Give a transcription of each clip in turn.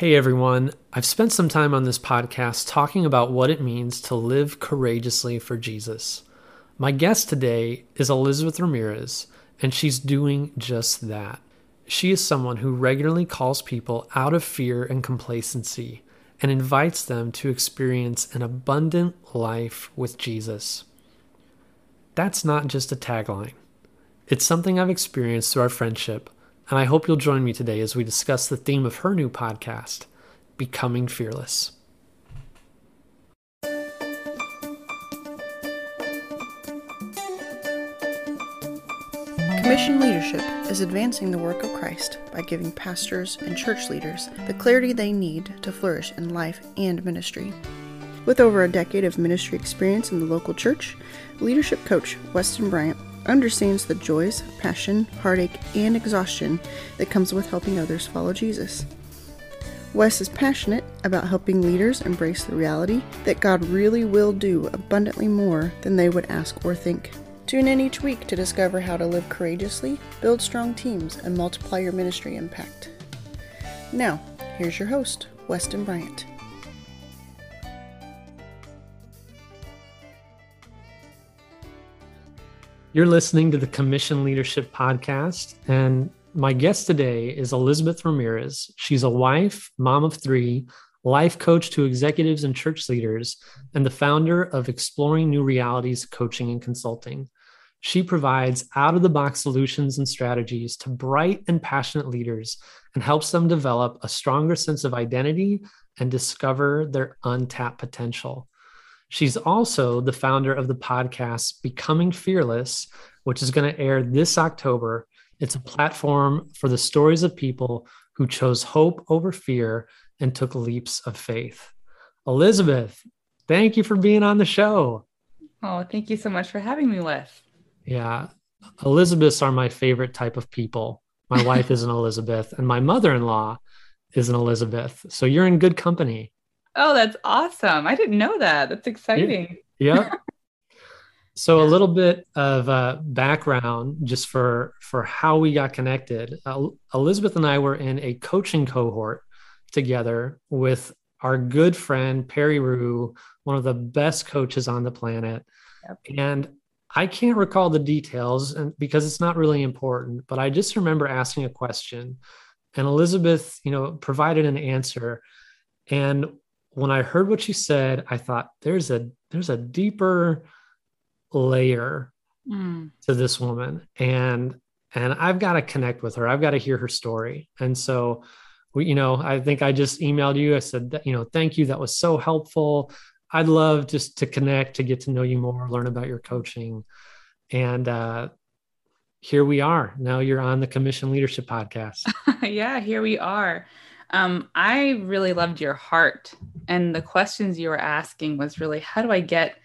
Hey everyone, I've spent some time on this podcast talking about what it means to live courageously for Jesus. My guest today is Elizabeth Ramirez, and she's doing just that. She is someone who regularly calls people out of fear and complacency and invites them to experience an abundant life with Jesus. That's not just a tagline, it's something I've experienced through our friendship and I hope you'll join me today as we discuss the theme of her new podcast, Becoming Fearless. Commission Leadership is advancing the work of Christ by giving pastors and church leaders the clarity they need to flourish in life and ministry. With over a decade of ministry experience in the local church, leadership coach Weston Bryant understands the joys, passion, heartache, and exhaustion that comes with helping others follow Jesus. Wes is passionate about helping leaders embrace the reality that God really will do abundantly more than they would ask or think. Tune in each week to discover how to live courageously, build strong teams, and multiply your ministry impact. Now, here's your host, Weston Bryant. You're listening to the Commission Leadership Podcast, and my guest today is Elizabeth Ramirez. She's a wife, mom of three, life coach to executives and church leaders, and the founder of Exploring New Realities Coaching and Consulting. She provides out of the box solutions and strategies to bright and passionate leaders and helps them develop a stronger sense of identity and discover their untapped potential. She's also the founder of the podcast Becoming Fearless, which is going to air this October. It's a platform for the stories of people who chose hope over fear and took leaps of faith. Elizabeth, thank you for being on the show. Oh, thank you so much for having me, Wes. Yeah. Elizabeths are my favorite type of people. My wife is an Elizabeth, and my mother in law is an Elizabeth. So you're in good company. Oh, that's awesome. I didn't know that. That's exciting. Yeah. so a little bit of uh, background just for for how we got connected. Uh, Elizabeth and I were in a coaching cohort together with our good friend Perry Rue, one of the best coaches on the planet. Yep. And I can't recall the details and because it's not really important, but I just remember asking a question and Elizabeth, you know, provided an answer. And when I heard what she said, I thought there's a there's a deeper layer mm. to this woman, and and I've got to connect with her. I've got to hear her story. And so, we, you know, I think I just emailed you. I said, that, you know, thank you. That was so helpful. I'd love just to connect, to get to know you more, learn about your coaching, and uh, here we are. Now you're on the Commission Leadership Podcast. yeah, here we are. Um, I really loved your heart, and the questions you were asking was really, how do I get,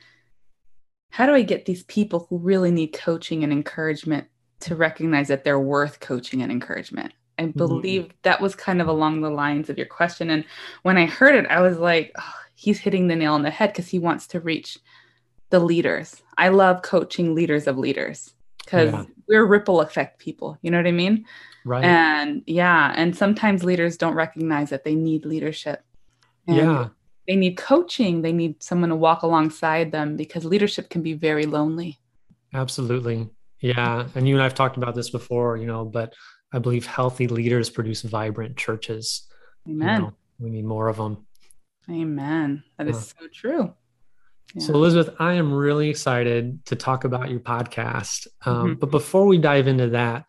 how do I get these people who really need coaching and encouragement to recognize that they're worth coaching and encouragement? I mm-hmm. believe mm-hmm. that was kind of along the lines of your question. And when I heard it, I was like, oh, he's hitting the nail on the head because he wants to reach the leaders. I love coaching leaders of leaders because yeah. we're ripple effect people. You know what I mean? Right. And yeah, and sometimes leaders don't recognize that they need leadership. And yeah. They need coaching. They need someone to walk alongside them because leadership can be very lonely. Absolutely. Yeah. And you and I've talked about this before, you know, but I believe healthy leaders produce vibrant churches. Amen. You know, we need more of them. Amen. That is so true. Yeah. So, Elizabeth, I am really excited to talk about your podcast. Um, mm-hmm. But before we dive into that,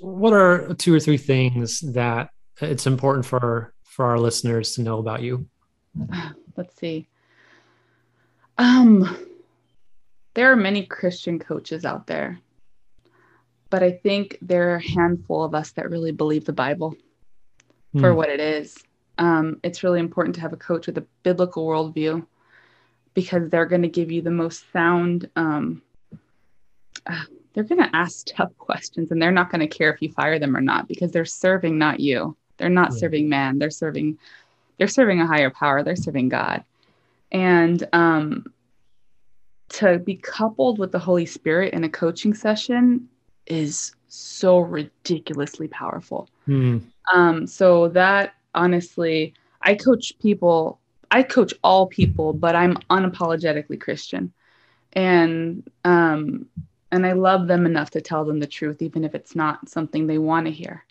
what are two or three things that it's important for for our listeners to know about you? Let's see. Um there are many christian coaches out there but i think there are a handful of us that really believe the bible for mm. what it is. Um, it's really important to have a coach with a biblical worldview because they're going to give you the most sound um, uh, they're going to ask tough questions and they're not going to care if you fire them or not because they're serving not you they're not yeah. serving man they're serving they're serving a higher power they're serving god and um, to be coupled with the holy spirit in a coaching session is so ridiculously powerful mm. um, so that honestly, I coach people, I coach all people, but I'm unapologetically Christian. And um and I love them enough to tell them the truth even if it's not something they want to hear.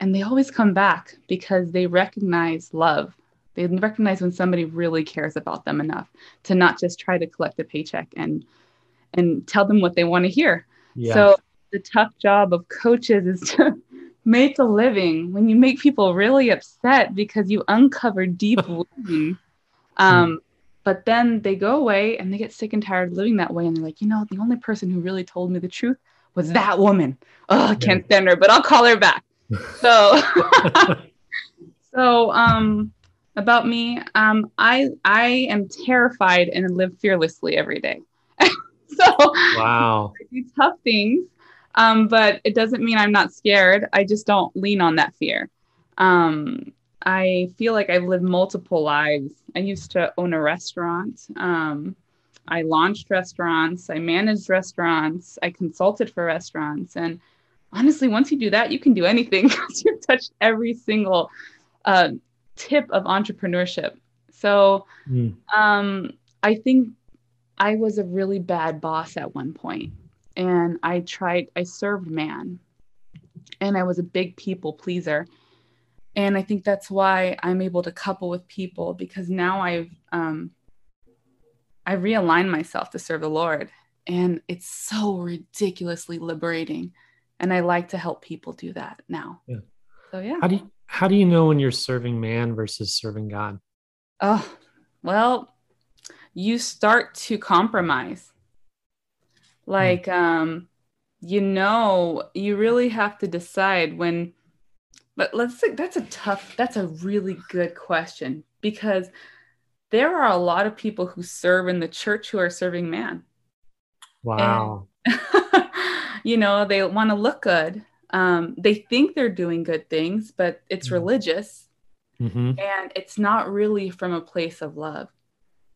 And they always come back because they recognize love. They recognize when somebody really cares about them enough to not just try to collect a paycheck and and tell them what they want to hear. Yeah. So the tough job of coaches is to make a living when you make people really upset because you uncover deep wounding. Um, but then they go away and they get sick and tired of living that way. And they're like, you know, the only person who really told me the truth was that woman. Oh, I can't stand her, but I'll call her back. So, so, um, about me, um, I, I am terrified and live fearlessly every day. so wow, I do tough things, um, but it doesn't mean I'm not scared. I just don't lean on that fear. Um, I feel like I've lived multiple lives. I used to own a restaurant. Um, I launched restaurants. I managed restaurants. I consulted for restaurants. And honestly, once you do that, you can do anything because you've touched every single uh, tip of entrepreneurship. So mm. um, I think I was a really bad boss at one point, and I tried. I served man, and I was a big people pleaser, and I think that's why I'm able to couple with people because now I've um, I realigned myself to serve the Lord, and it's so ridiculously liberating, and I like to help people do that now. Yeah. So yeah. How do you, how do you know when you're serving man versus serving God? Oh, well, you start to compromise. Like, um, you know, you really have to decide when, but let's say that's a tough, that's a really good question because there are a lot of people who serve in the church who are serving man. Wow. And, you know, they want to look good. Um, they think they're doing good things, but it's mm-hmm. religious mm-hmm. and it's not really from a place of love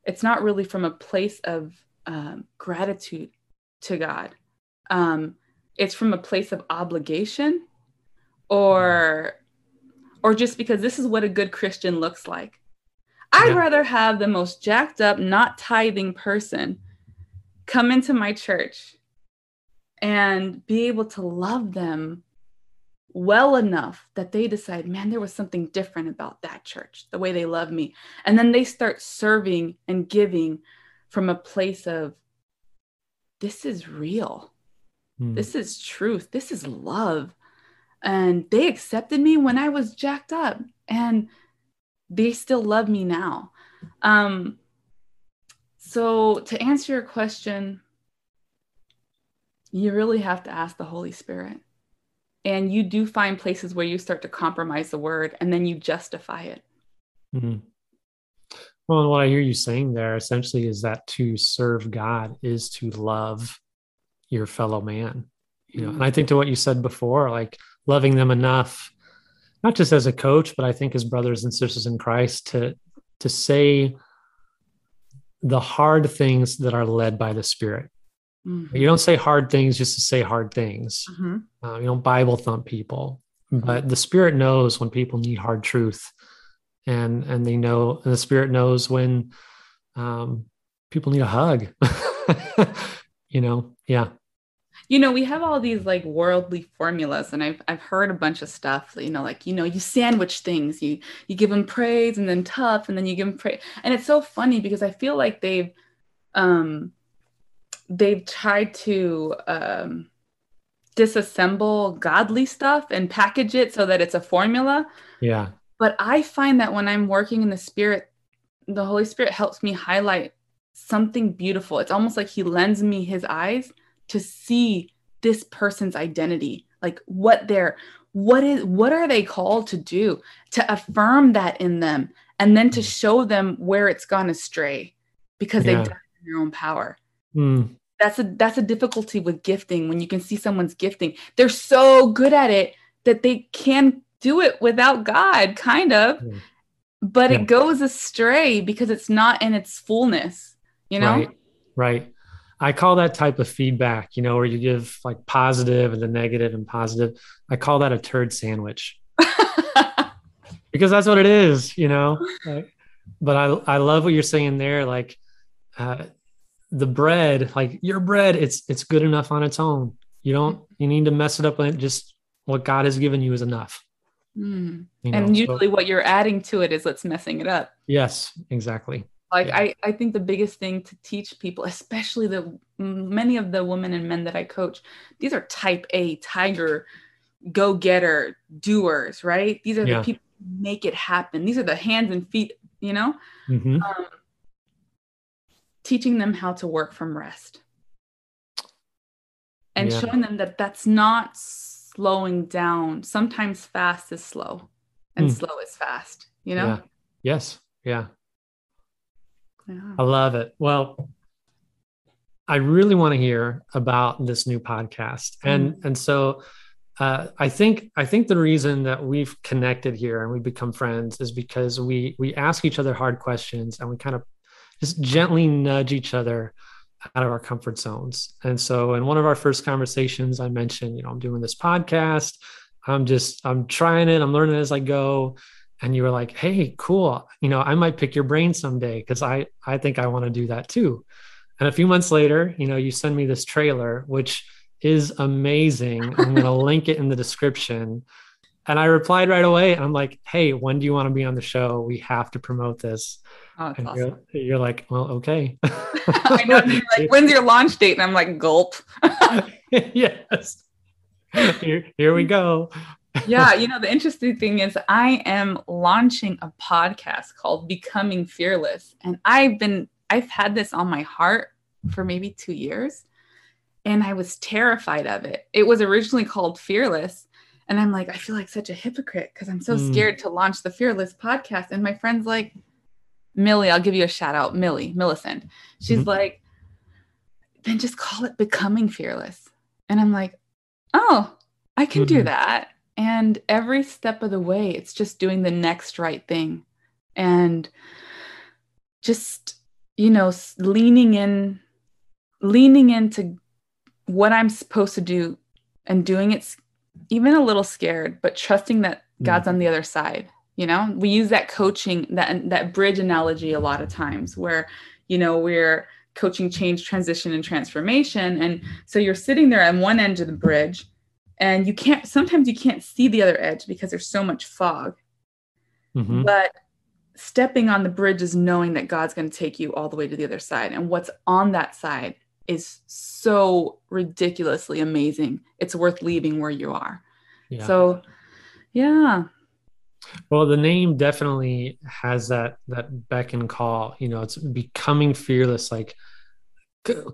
it's not really from a place of um, gratitude to God. Um, it's from a place of obligation or or just because this is what a good Christian looks like. I'd yeah. rather have the most jacked up, not tithing person come into my church and be able to love them well enough that they decide, man, there was something different about that church, the way they love me. And then they start serving and giving from a place of, this is real. Mm. This is truth. This is love. And they accepted me when I was jacked up, and they still love me now. Um, so, to answer your question, you really have to ask the Holy Spirit and you do find places where you start to compromise the word and then you justify it mm-hmm. well what i hear you saying there essentially is that to serve god is to love your fellow man you know mm-hmm. and i think to what you said before like loving them enough not just as a coach but i think as brothers and sisters in christ to to say the hard things that are led by the spirit Mm-hmm. You don't say hard things just to say hard things. Mm-hmm. Uh, you don't Bible thump people, but the Spirit knows when people need hard truth, and and they know, and the Spirit knows when um, people need a hug. you know, yeah. You know, we have all these like worldly formulas, and I've I've heard a bunch of stuff. You know, like you know, you sandwich things. You you give them praise, and then tough, and then you give them praise. And it's so funny because I feel like they've um they've tried to um, disassemble godly stuff and package it so that it's a formula. Yeah. But I find that when I'm working in the spirit, the Holy Spirit helps me highlight something beautiful. It's almost like He lends me His eyes to see this person's identity, like what they're what is what are they called to do to affirm that in them and then to show them where it's gone astray because yeah. they've done it in their own power Mm. That's a that's a difficulty with gifting when you can see someone's gifting. They're so good at it that they can do it without God, kind of. Mm. But yeah. it goes astray because it's not in its fullness, you know? Right. Right. I call that type of feedback, you know, where you give like positive and the negative and positive. I call that a turd sandwich. because that's what it is, you know. Like, but I I love what you're saying there. Like uh, the bread, like your bread, it's it's good enough on its own. You don't you need to mess it up and just what God has given you is enough. Mm. You know, and usually so, what you're adding to it is what's messing it up. Yes, exactly. Like yeah. I, I think the biggest thing to teach people, especially the many of the women and men that I coach, these are type A tiger, go getter doers, right? These are yeah. the people who make it happen. These are the hands and feet, you know. Mm-hmm. Um, teaching them how to work from rest and yeah. showing them that that's not slowing down. Sometimes fast is slow and mm. slow is fast, you know? Yeah. Yes. Yeah. yeah. I love it. Well, I really want to hear about this new podcast. And mm. and so uh, I think I think the reason that we've connected here and we've become friends is because we we ask each other hard questions and we kind of just gently nudge each other out of our comfort zones. And so in one of our first conversations, I mentioned, you know, I'm doing this podcast. I'm just, I'm trying it. I'm learning as I go. And you were like, Hey, cool. You know, I might pick your brain someday because I, I think I want to do that too. And a few months later, you know, you send me this trailer, which is amazing. I'm going to link it in the description. And I replied right away. And I'm like, Hey, when do you want to be on the show? We have to promote this. Oh, awesome. you're, you're, like, well, okay. I know. like, when's your launch date? And I'm like, gulp. yes. Here, here we go. yeah, you know, the interesting thing is I am launching a podcast called Becoming Fearless. And I've been, I've had this on my heart for maybe two years. And I was terrified of it. It was originally called Fearless. And I'm like, I feel like such a hypocrite because I'm so mm. scared to launch the Fearless podcast. And my friend's like, Millie, I'll give you a shout out, Millie, Millicent. She's mm-hmm. like, then just call it becoming fearless. And I'm like, oh, I can mm-hmm. do that. And every step of the way, it's just doing the next right thing and just, you know, leaning in, leaning into what I'm supposed to do and doing it even a little scared, but trusting that God's mm-hmm. on the other side you know we use that coaching that that bridge analogy a lot of times where you know we're coaching change transition and transformation and so you're sitting there on one end of the bridge and you can't sometimes you can't see the other edge because there's so much fog mm-hmm. but stepping on the bridge is knowing that god's going to take you all the way to the other side and what's on that side is so ridiculously amazing it's worth leaving where you are yeah. so yeah well, the name definitely has that that beck and call. You know, it's becoming fearless. Like,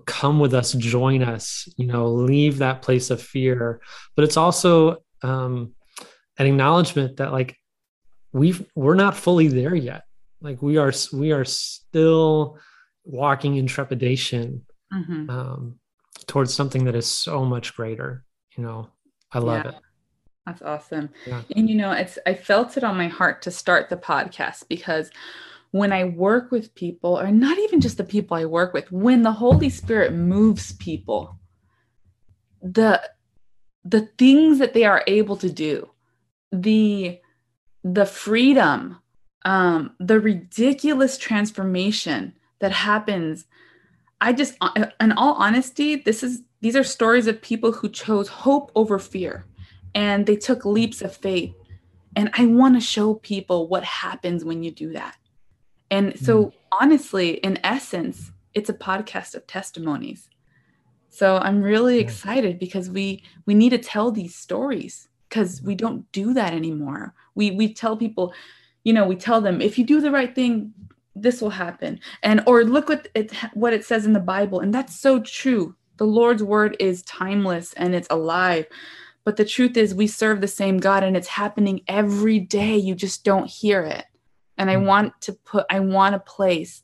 come with us, join us. You know, leave that place of fear. But it's also um, an acknowledgement that like we've we're not fully there yet. Like we are we are still walking in trepidation mm-hmm. um, towards something that is so much greater. You know, I love yeah. it. That's awesome. Yeah. And you know, it's I felt it on my heart to start the podcast because when I work with people, or not even just the people I work with, when the Holy Spirit moves people, the the things that they are able to do, the the freedom, um, the ridiculous transformation that happens. I just, in all honesty, this is these are stories of people who chose hope over fear and they took leaps of faith. And I want to show people what happens when you do that. And so, mm. honestly, in essence, it's a podcast of testimonies. So I'm really excited because we we need to tell these stories because we don't do that anymore. We we tell people, you know, we tell them if you do the right thing, this will happen. And or look what it what it says in the Bible, and that's so true. The Lord's word is timeless and it's alive. But the truth is, we serve the same God and it's happening every day. You just don't hear it. And I hmm. want to put, I want a place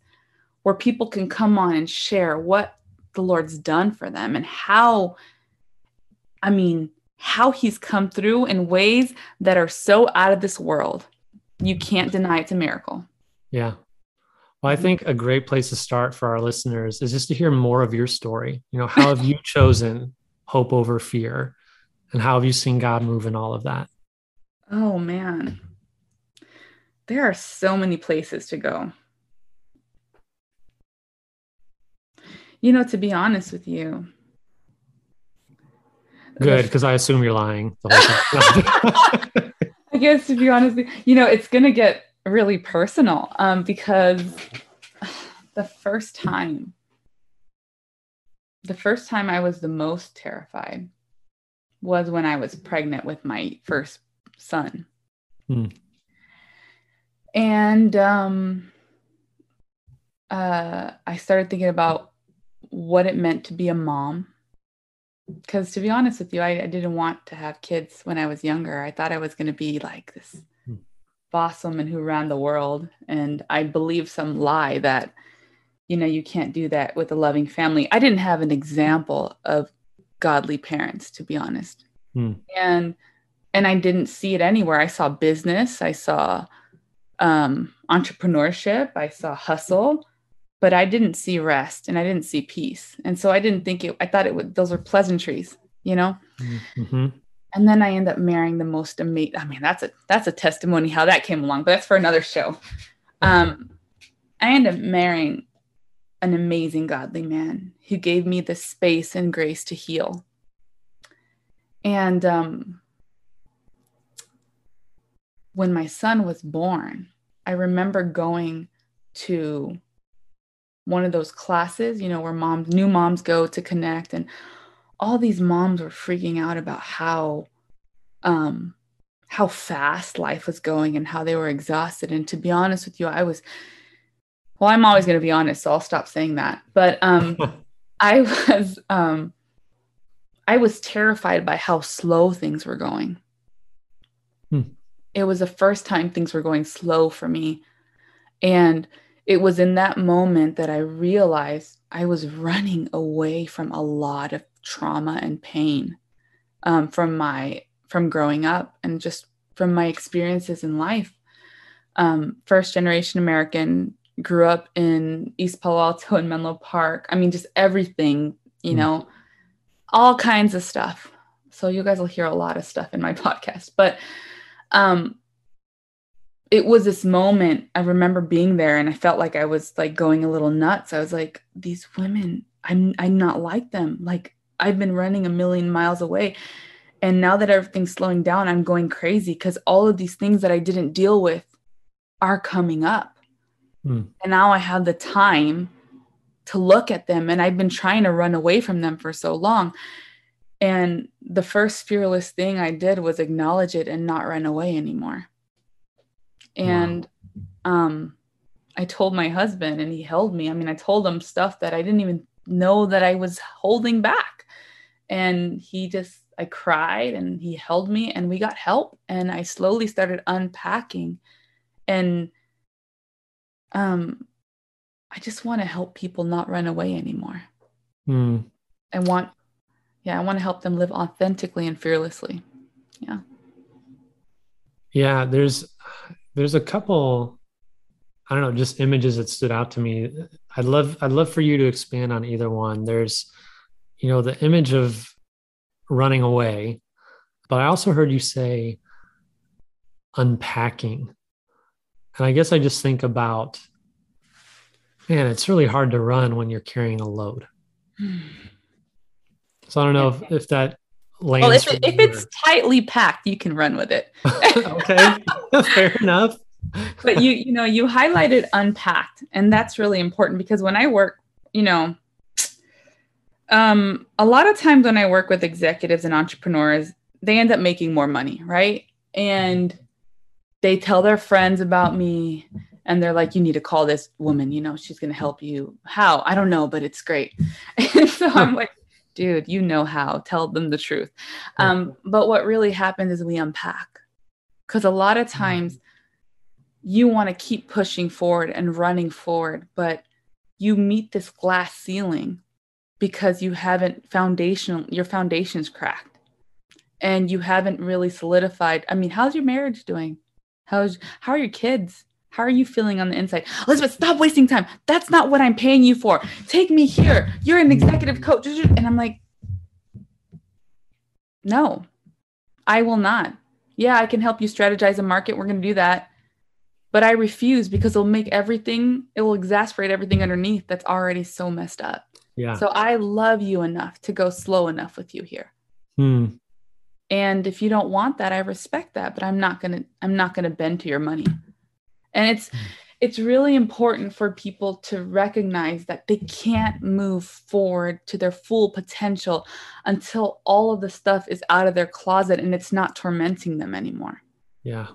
where people can come on and share what the Lord's done for them and how, I mean, how he's come through in ways that are so out of this world. You can't deny it's a miracle. Yeah. Well, I think a great place to start for our listeners is just to hear more of your story. You know, how have you chosen hope over fear? And how have you seen God move in all of that? Oh, man. there are so many places to go. You know, to be honest with you, good because I assume you're lying. I guess to be honest, you know, it's gonna get really personal um, because the first time, the first time I was the most terrified was when I was pregnant with my first son. Hmm. And um, uh, I started thinking about what it meant to be a mom. Because to be honest with you, I, I, didn't want to have kids when I was younger. I thought I was going to be like this hmm. boss woman who ran the world. And I believe some lie that, you know, you can't do that with a loving family. I didn't have an example of godly parents, to be honest. Hmm. And and I didn't see it anywhere. I saw business, I saw um, entrepreneurship, I saw hustle, but I didn't see rest and I didn't see peace. And so I didn't think it, I thought it would, those were pleasantries, you know? Mm-hmm. And then I end up marrying the most amazing, I mean, that's a, that's a testimony how that came along, but that's for another show. Um, I end up marrying an amazing godly man who gave me the space and grace to heal. And um, when my son was born, I remember going to one of those classes, you know, where moms, new moms go to connect, and all these moms were freaking out about how, um, how fast life was going and how they were exhausted. And to be honest with you, I was, well, I'm always going to be honest, so I'll stop saying that. But um, I was, um, I was terrified by how slow things were going. Hmm it was the first time things were going slow for me. And it was in that moment that I realized I was running away from a lot of trauma and pain um, from my from growing up and just from my experiences in life. Um, first generation American, grew up in East Palo Alto and Menlo Park. I mean, just everything, you mm. know, all kinds of stuff. So you guys will hear a lot of stuff in my podcast, but um, it was this moment I remember being there and I felt like I was like going a little nuts. I was like, these women, I'm I'm not like them. Like I've been running a million miles away. And now that everything's slowing down, I'm going crazy because all of these things that I didn't deal with are coming up. Mm. And now I have the time to look at them. And I've been trying to run away from them for so long. And the first fearless thing I did was acknowledge it and not run away anymore. And wow. um, I told my husband, and he held me. I mean, I told him stuff that I didn't even know that I was holding back. And he just, I cried and he held me, and we got help. And I slowly started unpacking. And um, I just want to help people not run away anymore. Mm. I want yeah, I want to help them live authentically and fearlessly. Yeah. Yeah, there's there's a couple I don't know, just images that stood out to me. I'd love I'd love for you to expand on either one. There's you know, the image of running away, but I also heard you say unpacking. And I guess I just think about man, it's really hard to run when you're carrying a load. So I don't know if, if that lands. Well, if, it, if it's tightly packed, you can run with it. okay, fair enough. but you you know you highlighted unpacked, and that's really important because when I work, you know, um, a lot of times when I work with executives and entrepreneurs, they end up making more money, right? And they tell their friends about me and they're like you need to call this woman. You know she's going to help you. How? I don't know but it's great. And so i'm like dude, you know how, tell them the truth. Um, but what really happens is we unpack. Because a lot of times you want to keep pushing forward and running forward, but you meet this glass ceiling because you haven't foundational, your foundation's cracked and you haven't really solidified. I mean, how's your marriage doing? How's, how are your kids? How are you feeling on the inside? Elizabeth, stop wasting time. That's not what I'm paying you for. Take me here. You're an executive coach. And I'm like, no, I will not. Yeah, I can help you strategize a market. We're going to do that. but I refuse because it'll make everything, it will exasperate everything underneath that's already so messed up. Yeah. So I love you enough to go slow enough with you here. Hmm. And if you don't want that, I respect that, but I'm not going to I'm not going to bend to your money. And it's it's really important for people to recognize that they can't move forward to their full potential until all of the stuff is out of their closet and it's not tormenting them anymore. Yeah.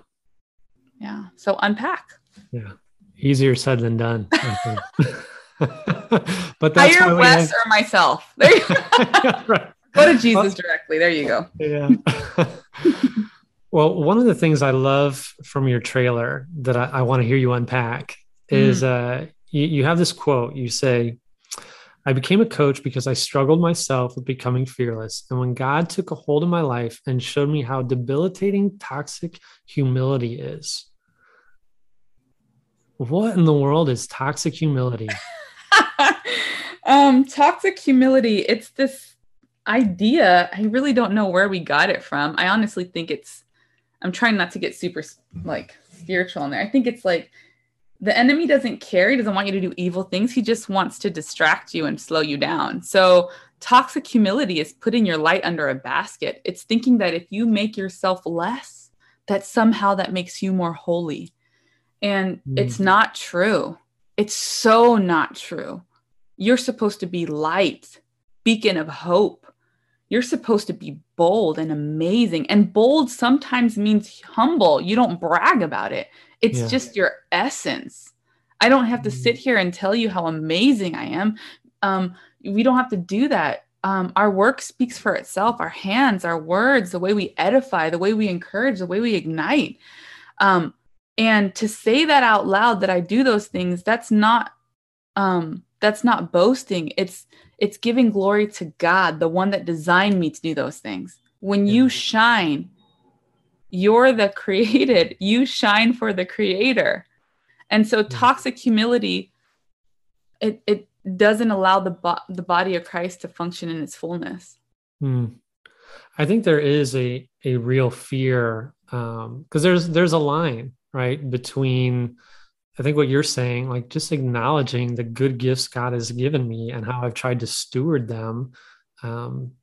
Yeah. So unpack. Yeah. Easier said than done. but that's hire Wes have... or myself. There you go. right. Go to Jesus well, directly. There you go. Yeah. well, one of the things I love from your trailer that I, I want to hear you unpack is mm. uh, you, you have this quote. You say, I became a coach because I struggled myself with becoming fearless. And when God took a hold of my life and showed me how debilitating toxic humility is. What in the world is toxic humility? um, toxic humility, it's this idea. I really don't know where we got it from. I honestly think it's, I'm trying not to get super like spiritual in there. I think it's like the enemy doesn't care. He doesn't want you to do evil things. He just wants to distract you and slow you down. So, toxic humility is putting your light under a basket. It's thinking that if you make yourself less, that somehow that makes you more holy. And mm. it's not true. It's so not true. You're supposed to be light, beacon of hope. You're supposed to be bold and amazing. And bold sometimes means humble. You don't brag about it, it's yeah. just your essence. I don't have to sit mm. here and tell you how amazing I am. Um, we don't have to do that. Um, our work speaks for itself our hands, our words, the way we edify, the way we encourage, the way we ignite. Um, and to say that out loud that I do those things, that's not um, that's not boasting. It's it's giving glory to god the one that designed me to do those things. When you shine you're the created. You shine for the creator. And so toxic humility it it doesn't allow the bo- the body of christ to function in its fullness. Hmm. i think there is a a real fear um because there's there's a line right between I think what you're saying, like just acknowledging the good gifts God has given me and how I've tried to steward them. Um,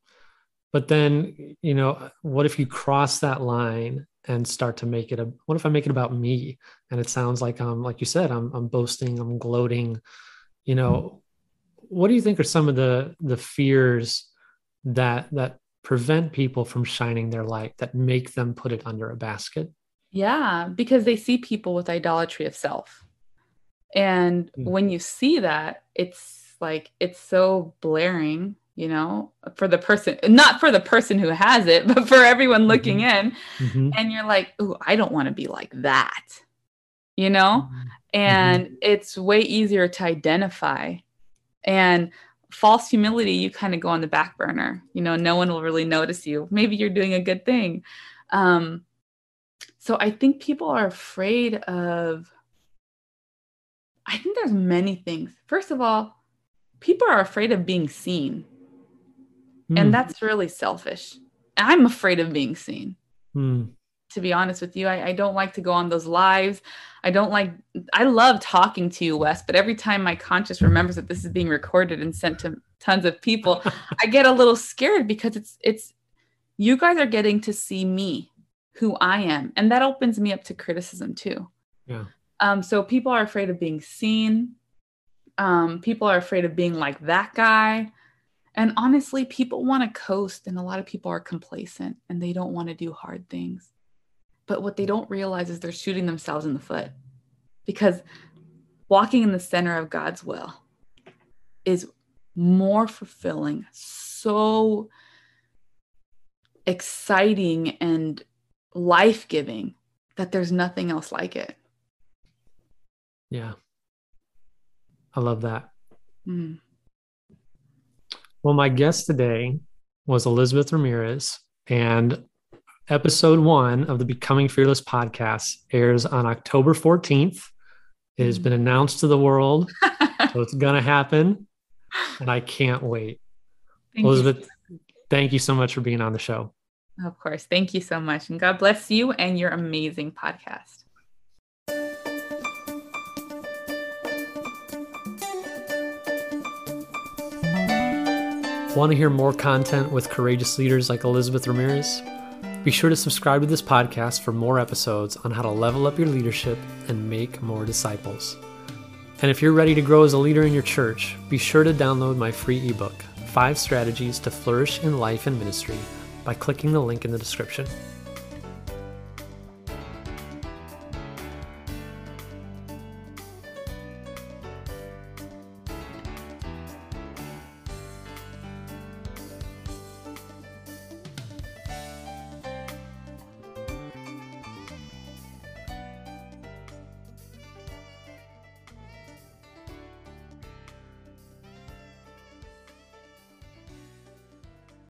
but then, you know, what if you cross that line and start to make it a, what if I make it about me? And it sounds like I'm, like you said, I'm, I'm boasting, I'm gloating, you know, what do you think are some of the, the fears that, that prevent people from shining their light that make them put it under a basket? Yeah, because they see people with idolatry of self. And mm. when you see that, it's like it's so blaring, you know, for the person, not for the person who has it, but for everyone looking mm-hmm. in. Mm-hmm. And you're like, oh, I don't want to be like that, you know? Mm-hmm. And mm-hmm. it's way easier to identify. And false humility, you kind of go on the back burner. You know, no one will really notice you. Maybe you're doing a good thing. Um, so I think people are afraid of I think there's many things. First of all, people are afraid of being seen. Mm. And hmm. that's really selfish. I'm afraid of being seen. Mm. To be honest with you, I, I, don't like to go on those lives. I don't like, I love talking to you, Wes, but every time my conscience remembers that this is being recorded and sent to tons of people, I get a little scared because it's, it's, you guys are getting to see me, who I am. And that opens me up to criticism too. Yeah. Um, so people are afraid of being seen. Um, people are afraid of being like that guy. And honestly, people want to coast, and a lot of people are complacent and they don't want to do hard things. But what they don't realize is they're shooting themselves in the foot because walking in the center of God's will is more fulfilling, so exciting and life giving that there's nothing else like it. Yeah. I love that. Mm. Well, my guest today was Elizabeth Ramirez, and episode one of the Becoming Fearless podcast airs on October 14th. It has hmm. been announced to the world, so it's going to happen, and I can't wait. Thank Elizabeth, you. thank you so much for being on the show. Of course. Thank you so much. And God bless you and your amazing podcast. Want to hear more content with courageous leaders like Elizabeth Ramirez? Be sure to subscribe to this podcast for more episodes on how to level up your leadership and make more disciples. And if you're ready to grow as a leader in your church, be sure to download my free ebook, Five Strategies to Flourish in Life and Ministry by clicking the link in the description.